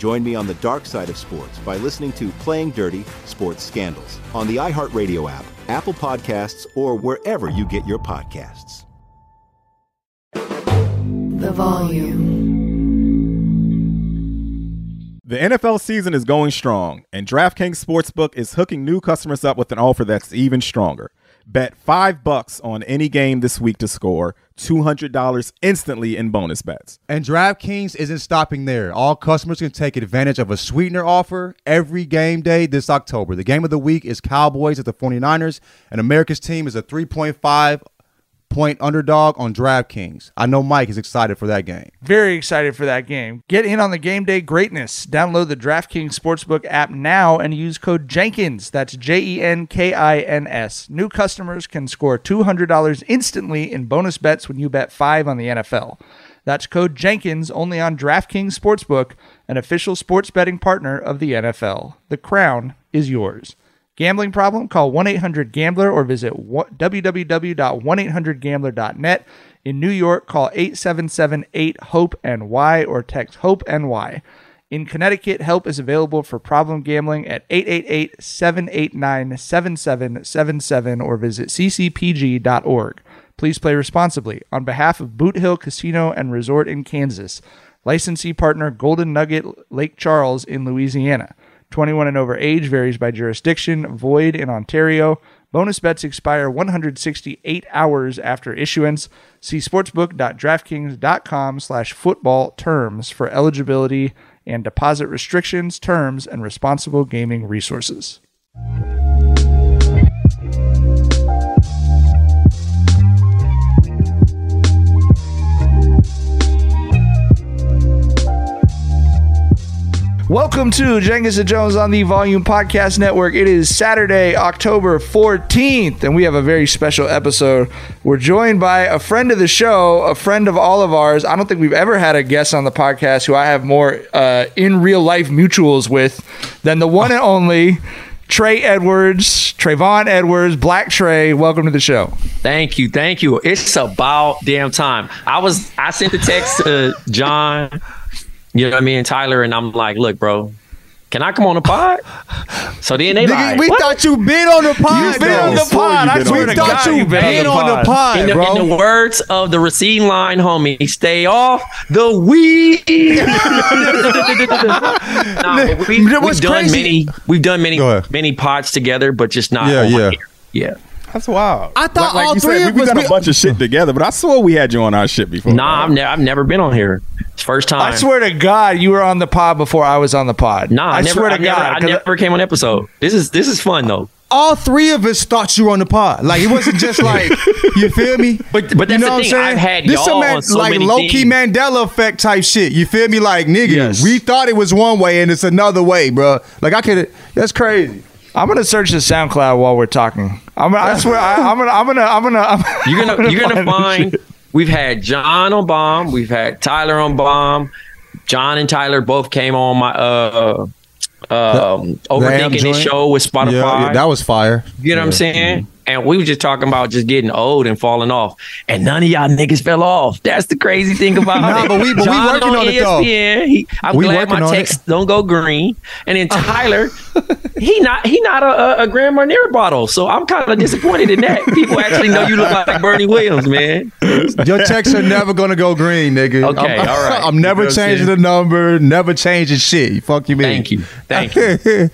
Join me on the dark side of sports by listening to Playing Dirty Sports Scandals on the iHeartRadio app, Apple Podcasts, or wherever you get your podcasts. The volume. The NFL season is going strong, and DraftKings Sportsbook is hooking new customers up with an offer that's even stronger. Bet five bucks on any game this week to score $200 instantly in bonus bets. And DraftKings isn't stopping there. All customers can take advantage of a sweetener offer every game day this October. The game of the week is Cowboys at the 49ers, and America's team is a 3.5 point underdog on DraftKings. I know Mike is excited for that game. Very excited for that game. Get in on the game day greatness. Download the DraftKings Sportsbook app now and use code Jenkins. That's J E N K I N S. New customers can score $200 instantly in bonus bets when you bet 5 on the NFL. That's code Jenkins only on DraftKings Sportsbook, an official sports betting partner of the NFL. The crown is yours. Gambling problem? Call 1 800 Gambler or visit www.1800Gambler.net. In New York, call 877 8 HOPE NY or text HOPE NY. In Connecticut, help is available for problem gambling at 888 789 7777 or visit ccpg.org. Please play responsibly. On behalf of Boot Hill Casino and Resort in Kansas, licensee partner Golden Nugget Lake Charles in Louisiana. 21 and over age varies by jurisdiction, void in Ontario. Bonus bets expire 168 hours after issuance. See sportsbook.draftkings.com slash football terms for eligibility and deposit restrictions, terms, and responsible gaming resources. Welcome to Jenkins and Jonez on the Volume Podcast Network. It is Saturday, October 14th, and we have a very special episode. We're joined by a friend of the show, a friend of all of ours. I don't think we've ever had a guest on the podcast who I have more uh, in real life mutuals with than the one and only Trey Edwards, Travonne Edwards, Black Trey. Welcome to the show. Thank you, thank you. It's about damn time. I was I sent the text to John you know what I mean? Tyler, and I'm like, look, bro, can I come on the pod? So then they Nigga, like, we what? thought you been on the pod. You been on the pod. I We swear to thought God, you you been been on the on the pod. pod, in, the, bro. in the words of the receiving line, homie, stay off the weed. nah, but we, we've done many, we've done many, many pods together, but just not. Yeah, yeah. ear. yeah. That's wild. I thought like, all you three said, of we, us have done a bunch of shit together, but I swore we had you on our shit before. Nah, I've, ne- I've never been on here. It's first time. I swear to God, you were on the pod before I was on the pod. Nah, I, I never, swear to I never, God. I 'cause never came on episode. This is this is fun though. all three of us thought you were on the pod. Like it wasn't just like you feel me. But- but that's you know the what I'm thing, saying? I've had this y'all man- on so like many low key things. Mandela effect type shit. You feel me? Like nigga, Yes. we thought it was one way and it's another way, bro. Like I could. That's crazy. I'm gonna search the SoundCloud while we're talking. I'm gonna, I swear, I, I'm gonna, I'm gonna, I'm gonna. I'm You're gonna you're gonna find- find. We've had John on bomb. We've had Tyler on bomb. John and Tyler both came on my uh uh um, overthinking this show with Spotify. Yeah, yeah, that was fire. You know what I'm saying? And we were just talking about just getting old and falling off. And none of y'all niggas fell off. That's the crazy thing about Nah, it. but we- but we working on it, though. He- I'm We glad my on text don't go green. And then Tyler, he not he not a, a, Grand Marnier bottle. So I'm kind of disappointed in that. People actually know you look like Bernie Williams, man. Your texts are never gonna go green, nigga. Okay, I'm, all right. I'm never You know what I'm changing the number, never changing shit. Fuck you, man. Thank you. Thank you.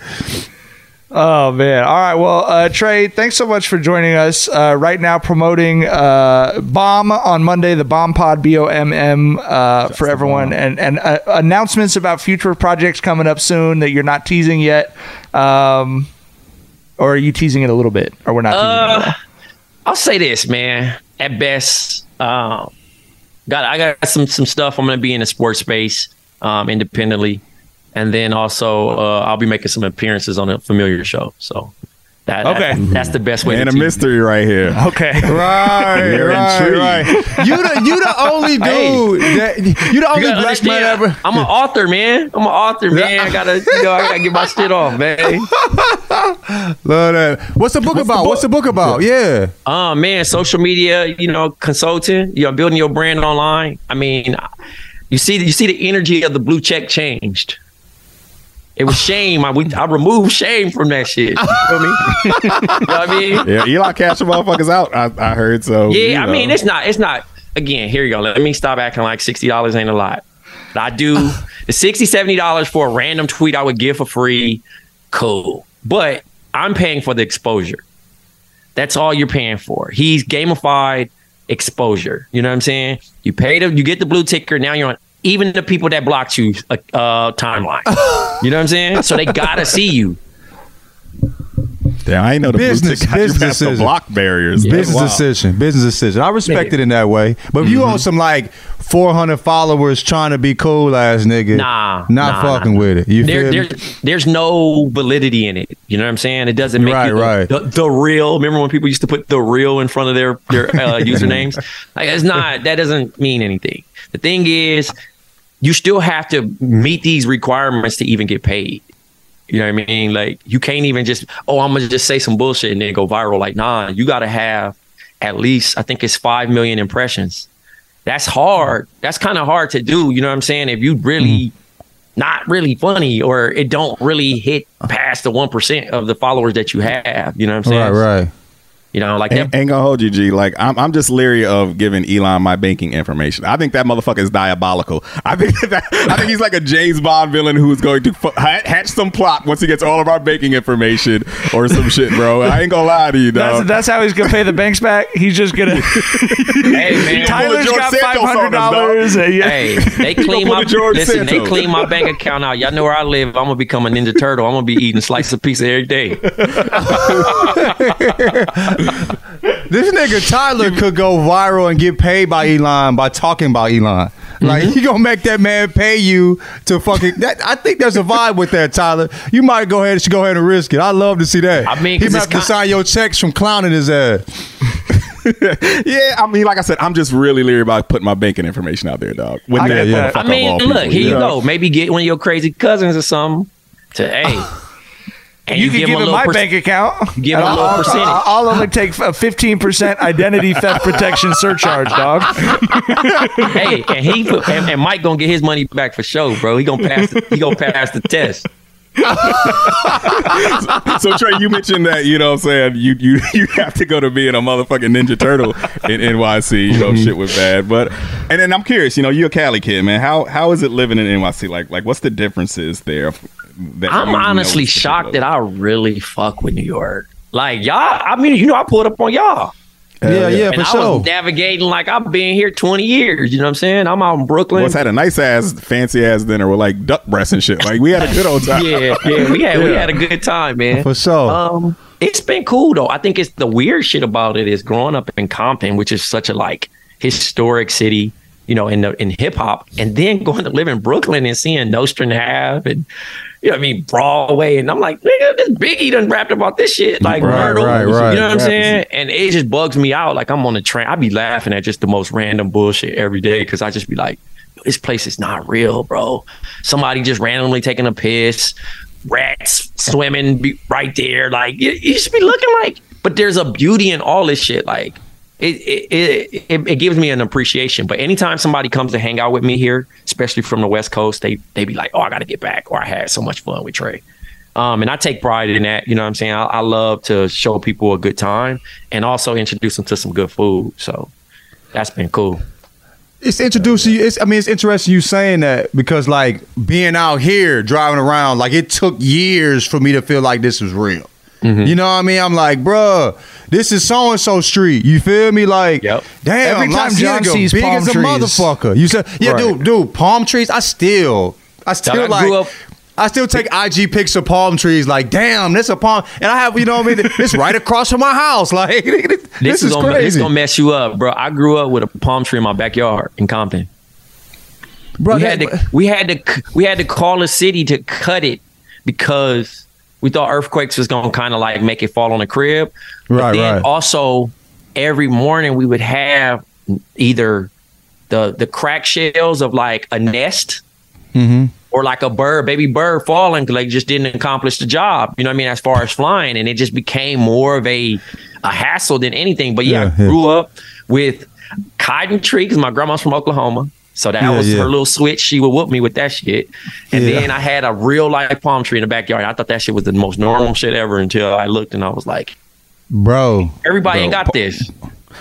Oh man! All right. Well, uh, Trey, thanks so much for joining us. Uh, right now, promoting uh, Bomb on Monday, the Bomb Pod B O M M uh, for everyone, and and uh, announcements about future projects coming up soon that you're not teasing yet. Um, or are you teasing it a little bit, or we're not? teasing it at all? Uh, I'll say this, man. At best, um, got I got some some stuff. I'm gonna be in the sports space um, independently, and then also uh, I'll be making some appearances on a familiar show. So that, that- Okay. that's the best way. To do it. And to a tease. mystery right here. Okay. Right, Very right, intrigued. right. You the you the only Hey. dude that you the only gotta black man ever. I'm an author, man. I'm an author, man. I gotta, you know, I gotta get my shit off, man. Love that. What's the book about? What's the book about? Yeah. Oh man, social media, you know, consulting, you know, building your brand online. I mean, you see, you see the energy of the blue check changed. It was shame. I we, I removed shame from that shit. You feel me? you know what I mean? Yeah, Eli cash the motherfuckers out. I, I heard so. Yeah, you I mean, it's not, it's not. Again, here you go. Let me stop acting like sixty dollars ain't a lot. I do the 60 70 dollars for a random tweet I would give for free. Cool, but I'm paying for the exposure. That's all you're paying for. He's gamified exposure. You know what I'm saying? You pay the, you get the blue ticker. Now you're on even the people that blocked you uh, uh, timeline. you know what I'm saying? So they gotta see you. Damn, I ain't know the Business- blue you business past decision. block barriers. Business Wow. decision. Business decision. I respect it in that way. But if you Mm-hmm. on some like 400 followers trying to be cool ass nigga, Nah, not nah, fucking nah. with it. You there, feel me? there's, there's no validity in it. You know what I'm saying? It doesn't make Right, you the, right. the, the real. Remember when people used to put the real in front of their their uh, usernames? Like it's not. That doesn't mean anything. The thing is, you still have to meet these requirements to even get paid. You know what I mean? Like you can't even just oh I'm gonna just say some bullshit and then go viral. Like nah, you got to have at least I think it's five million impressions. That's hard. That's kind of hard to do. You know what I'm saying? If you really mm-hmm. not really funny or it don't really hit past the one percent of the followers that you have. You know what I'm saying? right, right. You know, like Ain't, ain't gonna hold you, G. Like I'm, I'm just leery of giving Elon my banking information. I think that motherfucker is diabolical. I think that, I think he's like a James Bond villain who's going to fu- ha- hatch some plot once he gets all of our banking information or some shit, bro. I ain't gonna lie to you, That's, dog. that's how he's gonna pay the banks back. He's just gonna. Hey man, Tyler's George got Santos five on hundred us, dog. dollars. Hey, they clean my the George listen. They clean my bank account out. Y'all know where I live. I'm gonna become a Ninja Turtle. I'm gonna be eating slices of pizza every day. This nigga Tyler could go viral and get paid by Elon by talking about Elon. Like Mm-hmm. he gonna make that man pay you to fucking. That, I think there's a vibe with that, Tyler. You might go ahead. Should go ahead and risk it. I love to see that. I mean, he 'cause might it's have to con- sign your checks from clowning his ass. yeah, I mean, like I said, I'm just really leery about putting my banking information out there, dog. When I that get that. I mean, look, people, here you know? go. Maybe get one of your crazy cousins or something to hey. And You, you, can give give him a him little my per- bank account. give him a little I'll- uh, percentage. I'll, I'll only take a fifteen percent identity theft protection surcharge, dog. hey, and he and, and Mike gonna get his money back for sure, bro. He gonna pass. The, he gonna pass the test. so Trey, you mentioned that you know what I'm saying you you you have to go to being a motherfucking Ninja Turtle in NYC. You know shit was bad, but and then I'm curious. You know, you're a Cali kid, man. How how is it living in NYC? Like like what's the differences there? That I'm honestly shocked that I really fuck with New York. Like y'all, I mean, you know, I pulled up on y'all. Yeah, yeah, and for I sure. was navigating like I've been here 20 years. You know what I'm saying? I'm out in Brooklyn. What's had a nice ass, fancy ass dinner with like duck breasts and shit. Like we had a good old time. yeah, yeah, we had we had a good time, man. For sure. Um, it's been cool though. I think it's the weird shit about it is growing up in Compton, which is such a like historic city, you know, in the in hip hop, and then going to live in Brooklyn and seeing Nostrand Ave and you know I mean Broadway, and I'm like, nigga, this Biggie done rapped about this shit like Right, Myrtle. right, right. You know what I'm saying? And it just bugs me out. Like I'm on the train, I be laughing at just the most random bullshit every day because I just be like, this place is not real, bro. Somebody just randomly taking a piss rats swimming be- right there. Like you, you should be looking like. But there's a beauty in all this shit. Like it it, it it gives me an appreciation. But anytime somebody comes to hang out with me here, especially from the West Coast, they they be like, "Oh, I got to get back," or "I had so much fun with Trey." Um, and I take pride in that. You know what I'm saying? I, I love to show people a good time and also introduce them to some good food. So that's been cool. It's introducing you. It's, I mean, it's interesting you saying that because, like, being out here driving around, like, it took years for me to feel like this was real. Mm-hmm. You know what I mean? I'm like, bruh, this is so and so street. You feel me? Like, damn, Every time Las John Vegas sees big palm as a trees- motherfucker. You said, yeah, Right. dude, dude, palm trees. I still, I still I like. grew up- I still take IG pics of palm trees. Like, damn, this a palm, and I have, you know what I mean? It's right across from my house. Like, this, This, is gonna, crazy. This gonna mess you up, bro. I grew up with a palm tree in my backyard in Compton. Bro, we had to we had to we had to call a city to cut it because we thought earthquakes was gonna kind of like make it fall on the crib. But Right, then right. Also, every morning we would have either the the crack shells of like a nest Mm-hmm. or like a bird, baby bird falling because they just didn't accomplish the job. You know what I mean? As far as flying, and it just became more of a a hassle than anything. But yeah, Yeah, I yeah. grew up with cotton tree because my grandma's from Oklahoma. So that Yeah, was yeah. her little switch. She would whoop me with that shit. And Yeah. then I had a real life palm tree in the backyard. I thought that shit was the most normal shit ever until I looked and I was like, bro. everybody Bro, ain't got this.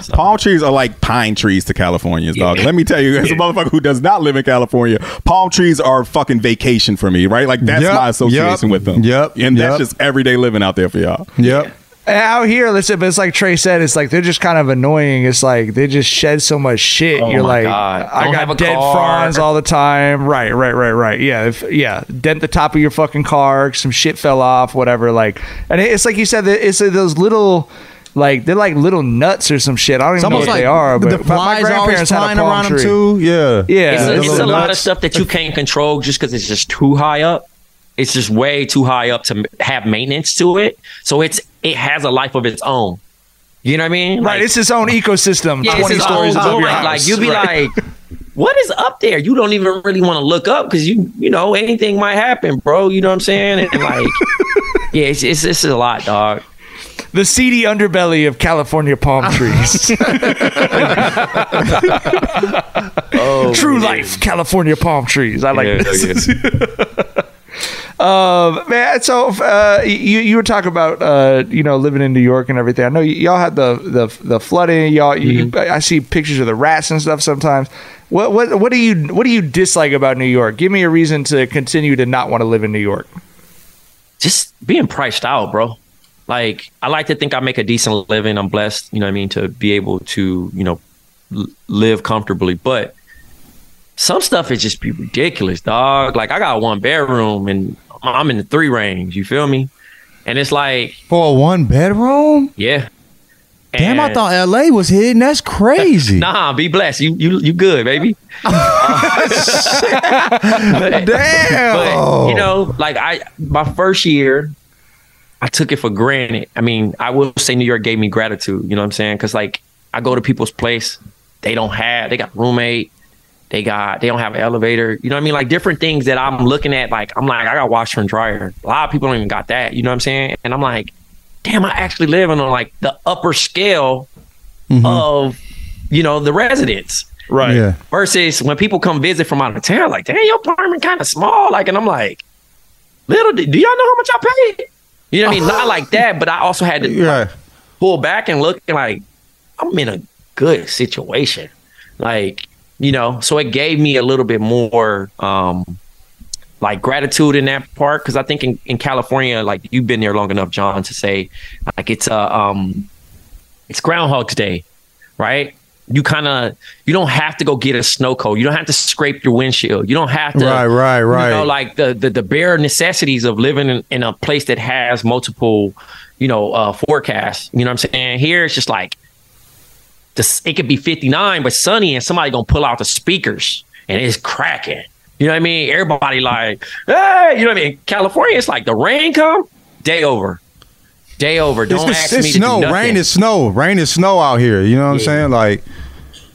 Palm trees are like pine trees to Californians, dog. Let me tell you, as a motherfucker who does not live in California, palm trees are fucking vacation for me, right? Like that's Yep, my association yep, with them. yep, and that's just everyday living out there for y'all. Yep. And out here, listen, but it's like Trey said, it's like they're just kind of annoying. It's like they just shed so much shit. Oh You're like, God. I Don't got dead fronds all the time. Right, right, right, right. Yeah, if, yeah. Dent the top of your fucking car. Some shit fell off. Whatever. Like, and it's like you said, that it's those little. Like they're like little nuts or some shit. I don't It's even know what like they are. the But my flies always grandparents had a flying palm around them tree. too. Yeah, Yeah, It's, the a, it's a lot of stuff that you can't control just because it's just too high up. It's just way too high up to have maintenance to it. So it's it has a life of its own. You know what I mean? Right, it's its own ecosystem. Yeah, Twenty its stories own above your house. Like you'd be Right. like, what is up there? You don't even really want to look up because you you know anything might happen, bro. You know what I'm saying? And like, yeah, it's it's, it's a lot, dog. the seedy underbelly of California palm trees. Oh, True man. life California palm trees. I like Yeah, this. Um, man, so uh, you you were talking about uh, you know living in New York and everything. I know y- y'all had the the the flooding. Y'all, you, I see pictures of the rats and stuff sometimes. What what what do you what do you dislike about New York? Give me a reason to continue to not want to live in New York. just being priced out, bro. Like I like to think I make a decent living. I'm blessed, you know what I mean, to be able to, you know, l- live comfortably. But some stuff is just be ridiculous, dog. Like I got one bedroom and I'm in the three range. You feel me? And it's like, For a one bedroom? yeah. Damn, I thought LA was hidden. That's crazy. Nah, be blessed. You you you good, baby. But- Damn. But you know, like I my first year, I took it for granted. I mean, I will say New York gave me gratitude. You know what I'm saying? Because like I go to people's place, they don't have, they got roommate, they got, they don't have an elevator. You know what I mean? Like different things that I'm looking at. Like I'm like, I got washer and dryer. A lot of people don't even got that. You know what I'm saying? And I'm like, damn, I actually live on like the upper scale mm-hmm. of, you know, the residents Right. Yeah. versus when people come visit from out of town, like, damn, your apartment kind of small. Like, and I'm like, little, do do y'all know how much I paid? You know what I mean? Not like that, but I also had to Yeah. pull back and look and like, I'm in a good situation. Like, you know, so it gave me a little bit more um like gratitude in that part. Cause I think in, in California, like you've been there long enough, John, to say like it's a um it's Groundhog's Day, right? You kind of you don't have to go get a snow coat. You don't have to scrape your windshield. You don't have to Right, right, right. You know, like the the, the bare necessities of living in, in a place that has multiple, you know, uh forecasts. You know what I'm saying? Here it's just like it could be 59 but sunny and somebody gonna pull out the speakers and it's cracking. You know what I mean? Everybody like, hey, you know what I mean? California, it's like the rain come, day over. Day over. Don't It's, ask it's me snow. to do nothing. Rain is snow. Rain is snow out here. You know what I'm saying? Like,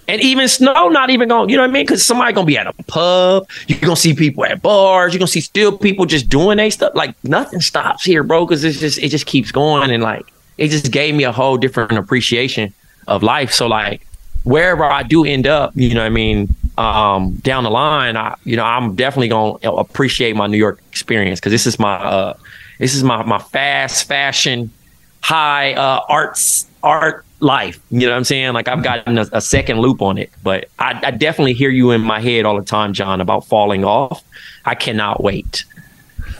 And even snow, not even going, you know what I mean? Because somebody gonna be at a pub. You're gonna see people at bars. You're gonna see still people just doing they stuff. Like nothing stops here, bro. Because it's just it just keeps going, and like it just gave me a whole different appreciation of life. So like wherever I do end up, you know I mean, um, down the line, I you know I'm definitely gonna appreciate my New York experience because this is my uh, this is my my fast fashion, high uh, arts art life. You know what I'm saying? Like I've gotten a, a second loop on it, but I, I definitely hear you in my head all the time, John, about falling off. I cannot wait.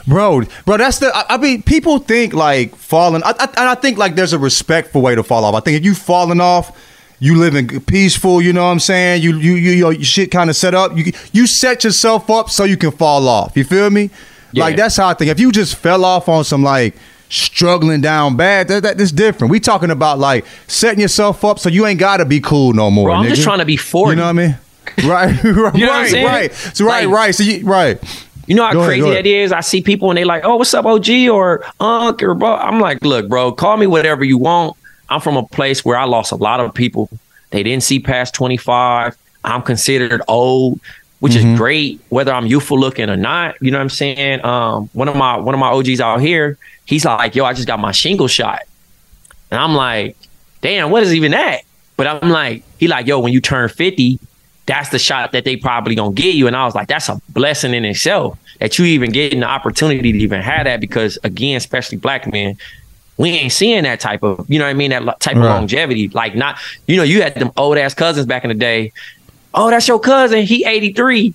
Bro, bro, that's the. I, I mean, people think like falling. I, I, I think like there's a respectful way to fall off. I think if you falling off, you living peaceful. You know what I'm saying? You you you your shit kind of set up. You you set yourself up so you can fall off. You feel me? Yeah. Like that's how I think. If you just fell off on some like struggling down bad, that, that that's different. We talking about like setting yourself up so you ain't gotta be cool no more. Bro, I'm nigga. just trying to be 40. You know what I mean? Right, right, You know what I'm right, right. So right, Like- right. So you right. You know how Go crazy ahead. that is? I see people and they like, oh, what's up, OG or Unc or bro. I'm like, look, bro, call me whatever you want. I'm from a place where I lost a lot of people. They didn't see past 25. I'm considered old, which Mm-hmm. is great, whether I'm youthful looking or not. You know what I'm saying? Um, one of my one of my OGs out here, he's like, yo, I just got my shingle shot. And I'm like, damn, what is even that? But I'm like, he like, yo, when you turn 50, that's the shot that they probably gonna get you. And I was like, that's a blessing in itself that you even getting the opportunity to even have that because again, especially black men, we ain't seeing that type of, you know what I mean, that type of longevity. Like not, you know, you had them old ass cousins back in the day. Oh, that's your cousin. He 83.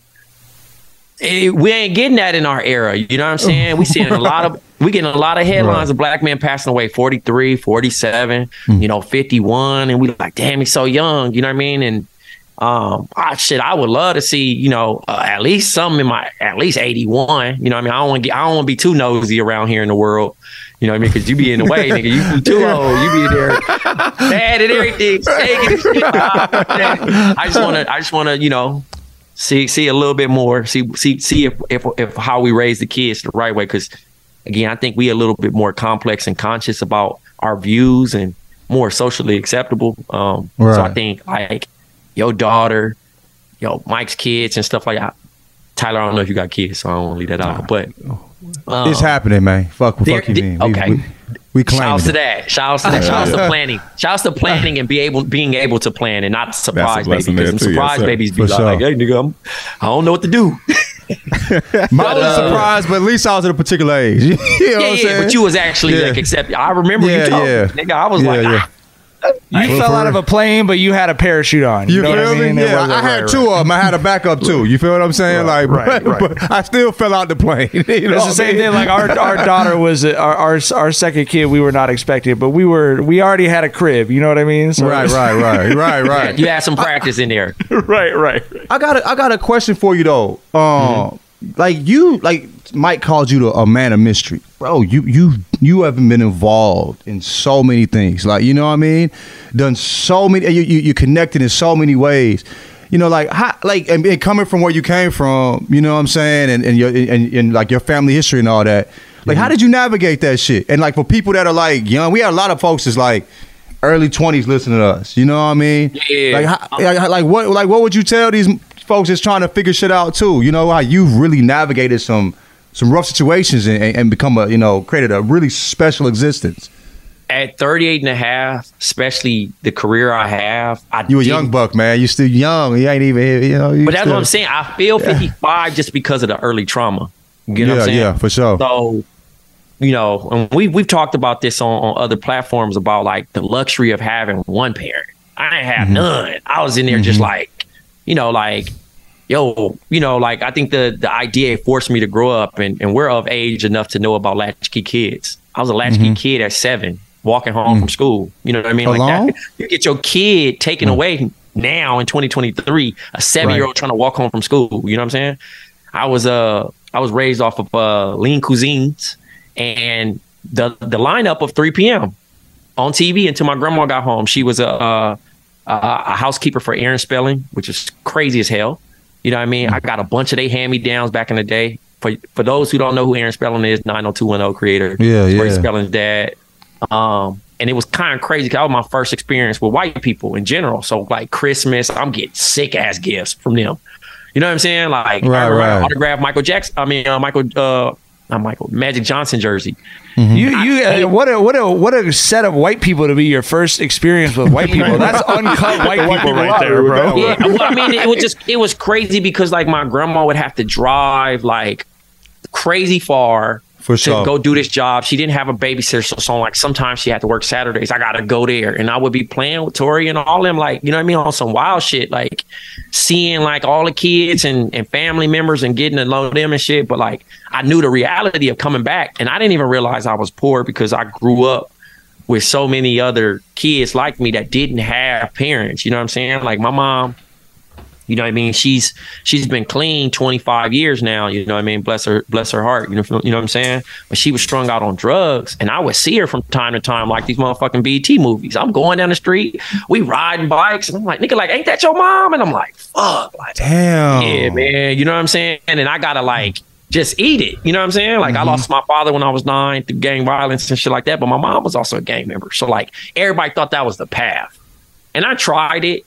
Eh, we ain't getting that in our era. You know what I'm saying? We seeing a lot of we getting a lot of headlines of black men passing away 43, 47, you know, 51 and we like, "Damn, he's so young." You know what I mean? And um, ah, shit, I would love to see, you know, uh, at least some in my at least 81. You know what I mean? I don't want to get I don't want to be too nosy around here in the world. You know what I mean? Because you be in the way, nigga. You be too old. You be there, bad and everything, shaking shit. I just want to, I just want to, you know, see see a little bit more, see see see if if, if how we raise the kids the right way. Because again, I think we a little bit more complex and conscious about our views and more socially acceptable. Um, So I think like your daughter, yo Mike's kids and stuff like that. Tyler, I don't know if you got kids, so I don't want to leave that out. But um, it's happening, man. Fuck, there- fuck you, mean. We- okay. We, we, claim Shouts to that. Shouts to that. Shouts to planning. Shouts to planning and be able being able to plan and not surprise babies. Because some too, yes, surprise babies be like, sure. like, hey nigga, I'm, I don't know what to do. Mine was surprised, but at least I was at a particular age. you know what yeah, I'm yeah, saying? but you was actually Yeah. like accept. I remember Yeah, you told yeah. nigga. I was like, yeah. ah, You fell out of a plane, but you had a parachute on. You, You know feel what I mean? Yeah, I had right, two of them. I had a backup too. You feel what I'm saying? like, right, but, right. but I still fell out the plane. you know It's what the same I mean? thing. Like our our daughter was our, our our second kid. We were not expecting, but we were. We already had a crib. You know what I mean? So Right, right, right, right, right. you had some practice in there. right, right. I got a, I got a question for you though. Um, Mm-hmm. Like you, like Mike called you the, a man of mystery, bro. You you you haven't been involved in so many things. Like you know what I mean? Done so many. You you, you connected in so many ways. You know, like how, like and, and coming from where you came from. You know what I'm saying? And and your and, and like your family history and all that. Like, Mm-hmm. how did you navigate that shit? And like for people that are like young, we had a lot of folks that's like early twenties listening to us. You know what I mean? Yeah. Like, how, like, like what like what would you tell these folks that's trying to figure shit out too? You know how you've really navigated some some rough situations and, and become a you know created a really special existence. At 38 and a half, especially the career I have, I You a didn't- young buck, man. You still young. You ain't even you know. You But that's still, what I'm saying. I feel 55 just because of the early trauma. You know yeah, what I'm saying? yeah, for sure. So, you know, and we we've talked about this on, on other platforms about like the luxury of having one parent. I ain't Mm-hmm. have none. I was in there just like, you know, like, yo, you know, like I think the the idea forced me to grow up and, and we're of age enough to know about latchkey kids. I was a latchkey kid at seven, walking home from school. You know what I mean? Like Alone? that. You get your kid taken away now in 2023, a seven year old trying to walk home from school. You know what I'm saying? I was uh I was raised off of uh lean cuisines and the the lineup of 3 p.m. on TV until my grandma got home. She was a a, a housekeeper for Aaron Spelling, which is crazy as hell. You know what I mean? I got a bunch of they hand me downs back in the day. For for those who don't know who Aaron Spelling is, 90210 creator. Yeah, Ray yeah. Spelling's dad. Um, and it was kind of crazy because that was my first experience with white people in general. So like Christmas, I'm getting sick ass gifts from them. You know what I'm saying? Like Right, I remember I right. autographed Michael Jackson. I mean uh, Michael. Uh, not Michael. Magic Johnson jersey. Mm-hmm. You, you, uh, what a what a what a set of white people to be your first experience with white people. That's uncut white people right there, bro. Yeah, well, I mean, it was just it was crazy because like my grandma would have to drive like crazy far For to sure. go do this job. She didn't have a babysitter, so, so like sometimes she had to work Saturdays. I gotta go there, and I would be playing with Tori and all them, like you know what I mean, on some wild shit, like seeing like all the kids and, and family members and getting to know them and shit. But like I knew the reality of coming back, and I didn't even realize I was poor because I grew up with so many other kids like me that didn't have parents. You know what I'm saying? Like my mom, you know what I mean? She's she's been clean 25 years now, you know what I mean? Bless her bless her heart, you know, you know what I'm saying? But she was strung out on drugs and I would see her from time to time like these motherfucking BT movies. I'm going down the street, we riding bikes and I'm like, nigga like ain't that your mom? And I'm like, fuck, like Damn. yeah, man. You know what I'm saying? And then I gotta like just eat it. You know what I'm saying? Like I mm-hmm. lost my father when I was nine through gang violence and shit like that. But my mom was also a gang member. So like everybody thought that was the path. And I tried it,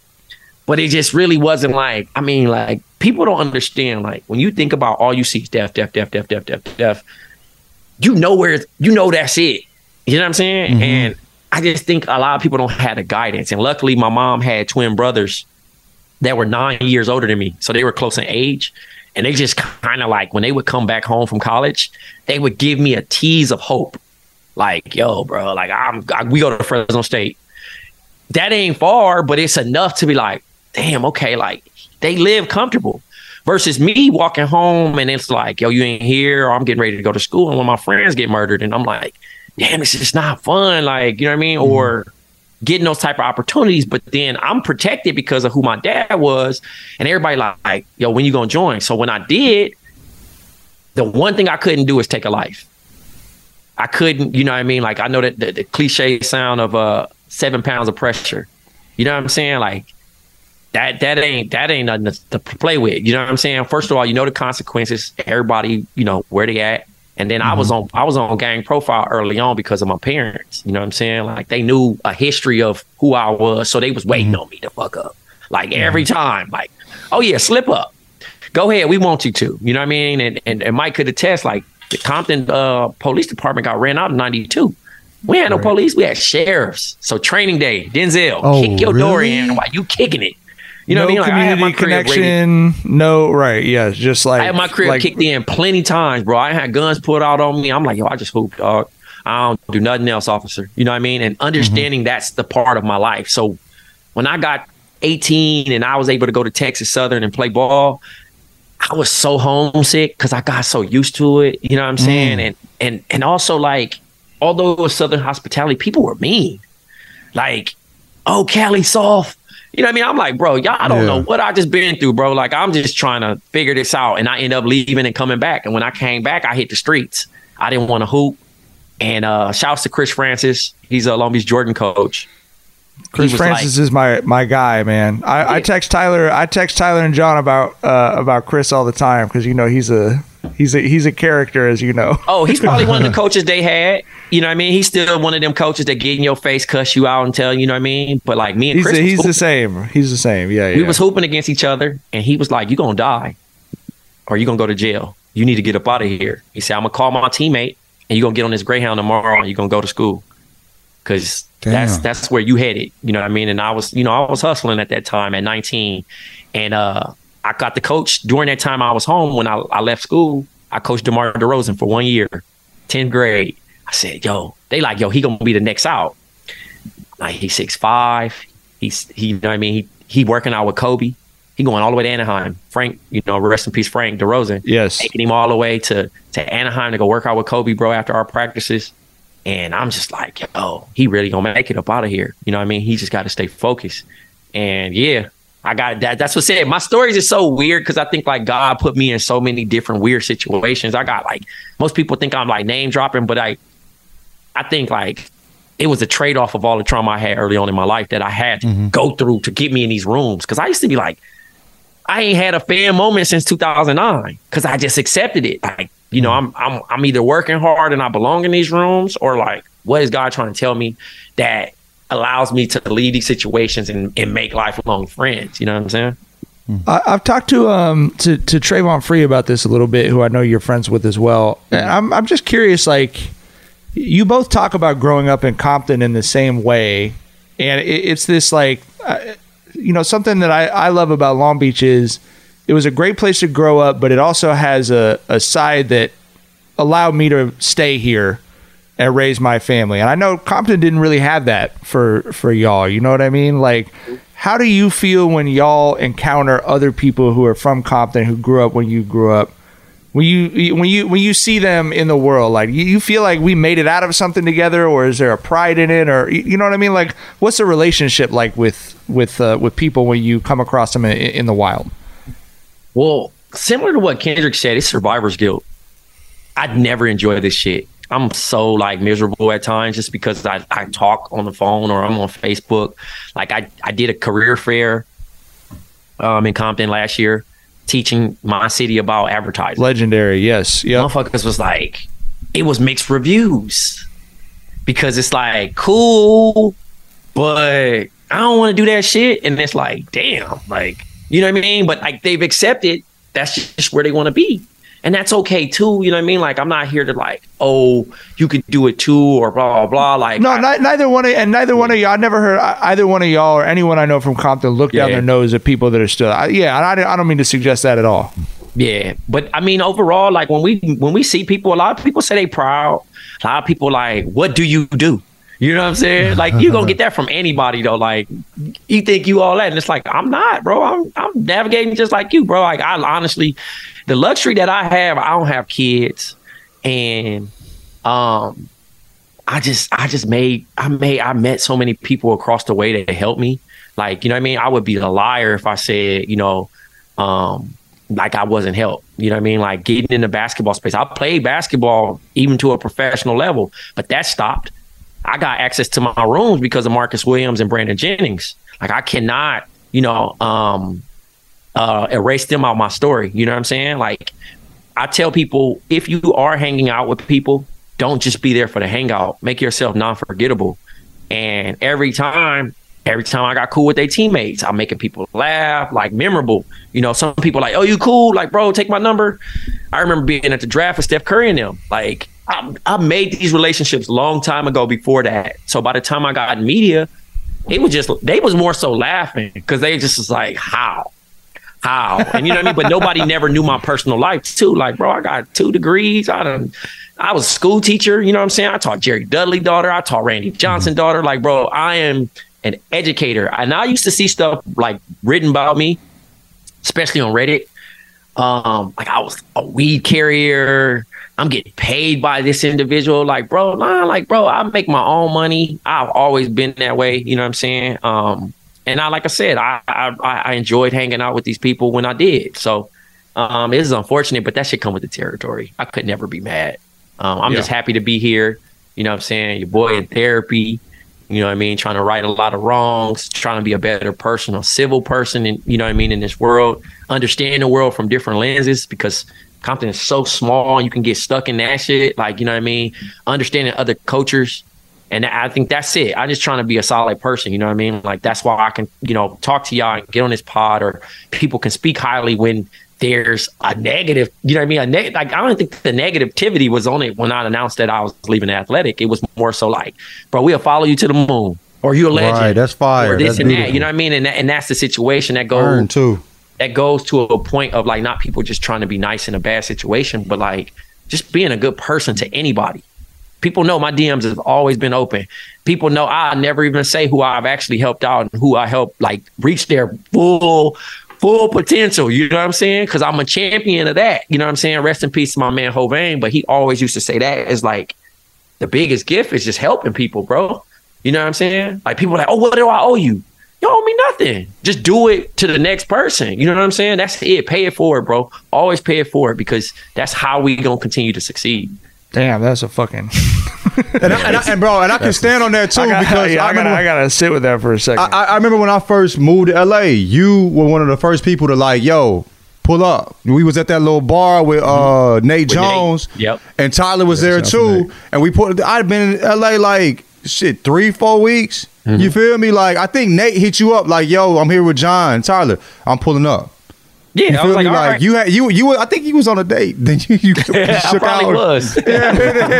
but it just really wasn't like, I mean, like people don't understand. Like when you think about all you see is death, death, death, death, death, death, death, you know where you know that's it. You know what I'm saying? Mm-hmm. And I just think a lot of people don't have the guidance. And luckily my mom had twin brothers that were nine years older than me. So they were close in age. And they just kind of like, when they would come back home from college, they would give me a tease of hope. Like, yo, bro, like I'm, I, we go to Fresno State. That ain't far, but it's enough to be like, damn, okay, like they live comfortable. Versus me walking home and it's like, yo, you ain't here, or I'm getting ready to go to school, and when my friends get murdered, and I'm like, damn, this is not fun. Like, you know what I mean? Or getting those type of opportunities, but then I'm protected because of who my dad was, and everybody like, yo, when you gonna join? So when I did, the one thing I couldn't do is take a life. I couldn't, you know what I mean? Like I know that the, the cliche sound of uh seven pounds of pressure. You know what I'm saying? Like that that ain't that ain't nothing to, to play with. You know what I'm saying? First of all, you know the consequences. Everybody, you know where they at. And then I was on I was on gang profile early on because of my parents. You know what I'm saying? Like they knew a history of who I was, so they was waiting on me to fuck up. Like every time, like, oh yeah, slip up. Go ahead, we want you to. You know what I mean? And and, and Mike could attest, like the Compton uh, police department got ran out in '92. We had no police, we had sheriffs. So training day, Denzel, Oh, kick your door in while you kicking it. You know no what I mean? Like I community crib connection. No, right? Yeah, just like I had my crib like, kicked in plenty times, bro. I had guns pulled out on me. I'm like, yo, I just hoop, dog. I don't do nothing else, officer. You know what I mean? And mm-hmm. understanding that's the part of my life. So when I got 18 and I was able to go to Texas Southern and play ball, I was so homesick because I got so used to it. You know what I'm saying? Mm. And and and also like, although it was Southern hospitality, people were mean. Like, oh, Cali soft. You know what I mean? I'm like, bro, y'all don't Yeah. know what I just been through, bro. Like, I'm just trying to figure this out. And I end up leaving and coming back. And when I came back, I hit the streets. I didn't want to hoop. And uh shouts to Chris Francis. He's a Long Beach Jordan coach. Chris Francis is my my guy, man. I, I text Tyler. I text Tyler and John about uh, about Chris all the time because you know he's a he's a he's a character, as you know. Oh, he's probably one of the coaches they had. You know what I mean? He's still one of them coaches that get in your face, cuss you out, and tell you know what I mean. But like me and He's Chris, the, he's the same. He's the same. Yeah, yeah. we was hooping against each other, and he was like, "You gonna die, or you gonna go to jail. You need to get up out of here." He said, "I'm gonna call my teammate, and you gonna get on this Greyhound tomorrow, and you gonna go to school, because that's that's where you headed." You know what I mean? And I was, you know, I was hustling at that time at 19, and uh, I got the coach during that time I was home when I, I left school. I coached DeMar DeRozan for one year, 10th grade. I said, "Yo," they like, "Yo, he gonna be the next out." Like he's six five. He's he, you know what I mean. He he working out with Kobe. He going all the way to Anaheim. Frank, you know, rest in peace, Frank DeRozan. Yes. taking him all the way to to Anaheim to go work out with Kobe, bro, after our practices. And I'm just like, yo, he really gonna make it up out of here. You know what I mean? He just got to stay focused. And yeah, I got that. That's what said. My stories is so weird because I think like God put me in so many different weird situations. I got like most people think I'm like name dropping, but I I think like it was a trade off of all the trauma I had early on in my life that I had to mm-hmm. go through to get me in these rooms. Cause I used to be like, I ain't had a fan moment since 2009 because I just accepted it. Like, you know, mm-hmm. I'm I'm I'm either working hard and I belong in these rooms, or like what is God trying to tell me that allows me to lead these situations and, and make lifelong friends? You know what I'm saying? Mm-hmm. I, I've talked to um to to Trayvon Free about this a little bit, who I know you're friends with as well. And I'm I'm just curious, like you both talk about growing up in Compton in the same way, and it, it's this like uh, you know something that I I love about Long Beach is it was a great place to grow up, but it also has a a side that allowed me to stay here and raise my family. And I know Compton didn't really have that for for y'all. You know what I mean? Like how do you feel when y'all encounter other people who are from Compton who grew up when you grew up? When you when you when you see them in the world, like you, you feel like we made it out of something together, or is there a pride in it, or you know what I mean? Like, what's the relationship like with with uh, with people when you come across them in, in the wild? Well, similar to what Kendrick said, it's survivor's guilt. I'd never enjoy this shit. I'm so like miserable at times just because I, I talk on the phone or I'm on Facebook. Like I, I did a career fair um, in Compton last year teaching my city about advertising. Legendary, yes. Yeah. Motherfuckers was like, it was mixed reviews because it's like cool, but I don't want to do that shit. And it's like, damn, like, you know what I mean? But like they've accepted that's just where they want to be. And that's okay too. You know what I mean? Like I'm not here to like, oh, you could do it too, or blah blah blah. Like No, ni- neither one of and neither one of y'all. I never heard either one of y'all or anyone I know from Compton look down their nose at people that are still. I, yeah, I, don't- I don't mean to suggest that at all. Yeah, but I mean, overall, like when we when we see people, a lot of people say they proud. A lot of people like, what do you do? You know what I'm saying? Like you gonna get that from anybody though. Like you think you all that, and it's like I'm not, bro. I'm I'm navigating just like you, bro. Like I honestly, the luxury that I have, I don't have kids, and um, I just I just made I made I met so many people across the way that helped me. Like you know what I mean? I would be a liar if I said you know, um, like I wasn't helped. You know what I mean? Like getting in the basketball space. I played basketball even to a professional level, but that stopped. I got access to my rooms because of Marcus Williams and Brandon Jennings. Like I cannot, you know, um, uh, erase them out my story. You know what I'm saying? Like I tell people, if you are hanging out with people, don't just be there for the hangout. Make yourself non-forgettable. And every time, every time I got cool with their teammates, I'm making people laugh, like memorable. You know, some people like, oh, you cool? Like, bro, take my number. I remember being at the draft with Steph Curry and them. Like, I, I made these relationships long time ago before that. So by the time I got in media, it was just they was more so laughing because they just was like, how? How? And you know what I mean? But nobody never knew my personal life too. Like, bro, I got two degrees. I done I was a school teacher, you know what I'm saying? I taught Jerry Dudley daughter, I taught Randy Johnson daughter. Like, bro, I am an educator. And I used to see stuff like written about me, especially on Reddit. Um, like I was a weed carrier. I'm getting paid by this individual. Like, bro, nah, like, bro, I make my own money. I've always been that way. You know what I'm saying? Um, and I, like I said, I, I, I enjoyed hanging out with these people when I did. So, um, it is unfortunate, but that should come with the territory. I could never be mad. Um, I'm Yeah. just happy to be here. You know what I'm saying? Your boy in therapy. You know what I mean? Trying to right a lot of wrongs, trying to be a better person, a civil person, and you know what I mean in this world. Understand the world from different lenses because Compton is so small, you can get stuck in that shit. Like you know what I mean? Understanding other cultures, and I think that's it. I'm just trying to be a solid person. You know what I mean? Like that's why I can you know talk to y'all and get on this pod, or people can speak highly when there's a negative. You know what I mean? A neg- like I don't think the negativity was on it when I announced that I was leaving the athletic. It was more so like, bro, we'll follow you to the moon, or you're a legend. Right, that's fire. Or this That's and that. You know what I mean? And that, and that's the situation that goes Earn too. that goes to a point of like not people just trying to be nice in a bad situation, but like just being a good person to anybody. People know my DMs have always been open. People know I never even say who I've actually helped out and who I helped like reach their full full potential. You know what I'm saying? Because I'm a champion of that. You know what I'm saying? Rest in peace to my man Hovain, but he always used to say that is like the biggest gift is just helping people, bro. You know what I'm saying? Like people like, oh, what do I owe you? You owe me nothing. Just do it to the next person. You know what I'm saying? That's it. Pay it forward, bro. Always pay it forward because that's how we gonna continue to succeed. Damn, that's a fucking. And, I, and, I, and bro, and I can stand on that too I gotta, because yeah, I, I, gotta, remember, I gotta sit with that for a second. I, I- I remember when I first moved to LA, you were one of the first people to like, yo, pull up. We was at that little bar with uh, Nate Jones. Yep. And Tyler was there shout out too. And we put. I'd been in LA like shit three, four weeks. Mm-hmm. You feel me? Like I think Nate hit you up like, "Yo, I'm here with John Tyler. I'm pulling up." Yeah, You I feel was like? Like right. you had you you. I think he was on a date. Then you you, you I shook probably out. was.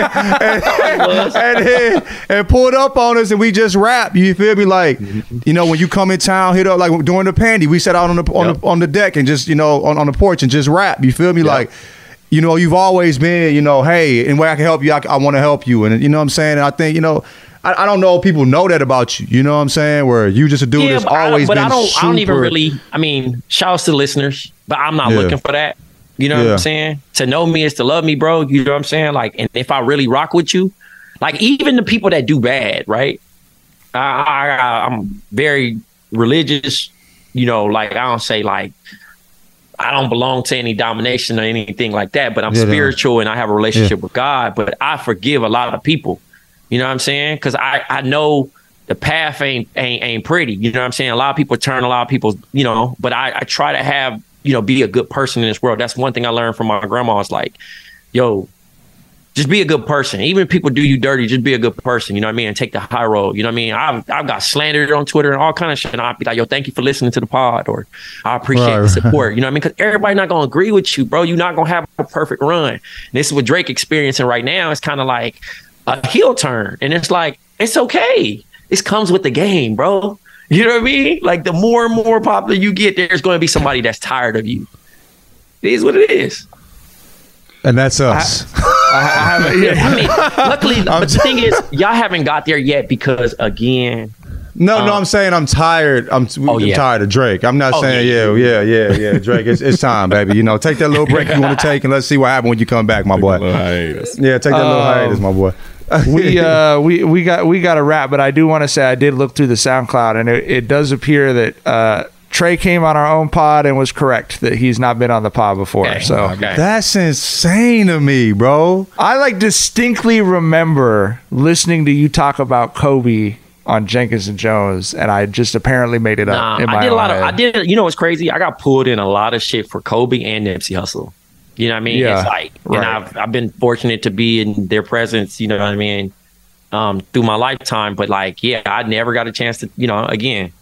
and, then, and pulled up on us and we just rap. You feel me? Like, you know, when you come in town, hit up like during the pandy, we sat out on the on, Yep. the, on the deck and just, you know, on, on the porch and just rap. You feel me? Like, you know, you've always been, you know, hey, and where I can help you, I, I want to help you. And you know what I'm saying? And I think, you know, I, I don't know if people know that about you. You know what I'm saying? Where you just a dude that's but I- always but been I don't. I don't even really. I mean, shouts to the listeners, but I'm not Yeah. looking for that. You know what I'm saying? To know me is to love me, bro. You know what I'm saying? Like, and if I really rock with you, like even the people that do bad, right? I, I, I I'm very religious. You know, like I don't say like I don't belong to any domination or anything like that, but I'm Yeah, spiritual and I have a relationship with God. But I forgive a lot of people. You know what I'm saying? Because I I know the path ain't ain't ain't pretty. You know what I'm saying? A lot of people turn, a lot of people, you know. But I I try to have you know be a good person in this world. That's one thing I learned from my grandma. Is like, yo, just be a good person. Even if people do you dirty, just be a good person. You know what I mean? And take the high road. You know what I mean? I've I've got slandered on Twitter and all kind of shit. And I'd be like, yo, thank you for listening to the pod, or I appreciate Right, the right. support. You know what I mean? Because everybody not gonna agree with you, bro. You're not gonna have a perfect run. And this is what Drake experiencing right now. It's kind of like a heel turn, and it's like it's okay. This comes with the game, bro. You know what I mean? Like the more and more popular you get, there's going to be somebody that's tired of you. It is what it is. And that's us. I haven't, yeah. I mean, luckily, but the thing is, y'all haven't got there yet because again, No, no, Um, I'm saying I'm tired. I'm, I'm Oh, yeah. tired of Drake. I'm not Oh, saying yeah. yeah, yeah, yeah, yeah, Drake. It's, it's time, baby. You know, take that little break you want to take, and let's see what happens when you come back, my boy. Little hiatus. Yeah, take that little Um, hiatus, my boy. We uh we we got we got a wrap, but I do want to say I did look through the SoundCloud, and it, it does appear that uh Trey came on our own pod and was correct that he's not been on the pod before. Okay. So Okay. That's insane to me, bro. I like distinctly remember listening to you talk about Kobe on Jenkins and Jonez, and I just apparently made it up. Nah, in my I did a own lot of. I did. You know what's crazy? I got pulled in a lot of shit for Kobe and Nipsey Hussle. You know what I mean? Yeah, it's like, right. and I've I've been fortunate to be in their presence. You know what I mean? Um, through my lifetime, but like, yeah, I never got a chance to. You know, again,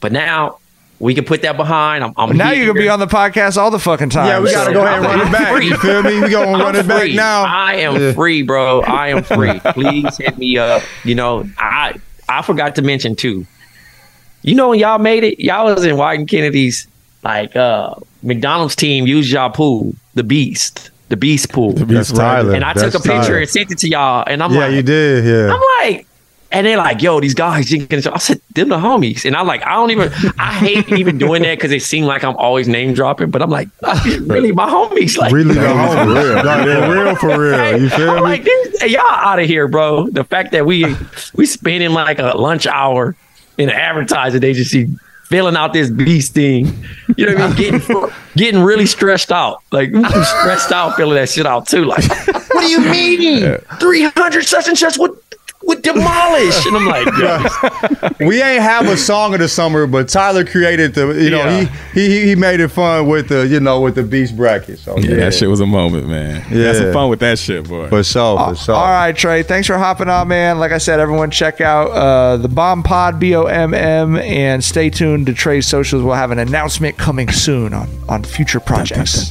but now we can put that behind. I'm, I'm But now here. you can be on the podcast all the fucking time. Yeah, we got to so- go ahead and run it back. free. You feel me? We gonna run I'm it back now. I am Yeah. free, bro. I am free. Please hit me up. You know, I I forgot to mention too. You know when y'all made it, y'all was in Wieden+Kennedy's like uh McDonald's team used y'all pool, the Beast, the Beast pool. That's Tyler. and I That's took a picture Tyler. and sent it to y'all, and I'm yeah, like, Yeah, you did. Yeah. I'm like, and they're like, yo, these guys, Jenkins. I said, them the homies. And I'm like, I don't even, I hate even doing that because it seemed like I'm always name dropping, but I'm like, really, my homies. Like, really, the home. For real. No, they're real for real. You feel I'm me? like, this, y'all out of here, bro. The fact that we we spending like a lunch hour in an advertising agency filling out this beast thing. You know what I mean? Getting getting really stressed out. Like I'm stressed out filling that shit out too. Like, what do you mean? Three hundred such and such would would demolish. And I'm like, yo, we ain't have a song of the summer, but Tyler created the. You know, Yeah. he, he he made it fun with the you know with the beast bracket. So Yeah, yeah, that shit was a moment, man. Yeah, Yeah. had some fun with that shit, boy. for sure, for sure. All right, Trey. Thanks for hopping on, man. Like I said, everyone check out uh, the Bomm Pod B O M M and stay tuned to Trey's socials. We'll have an announcement coming soon on on future projects.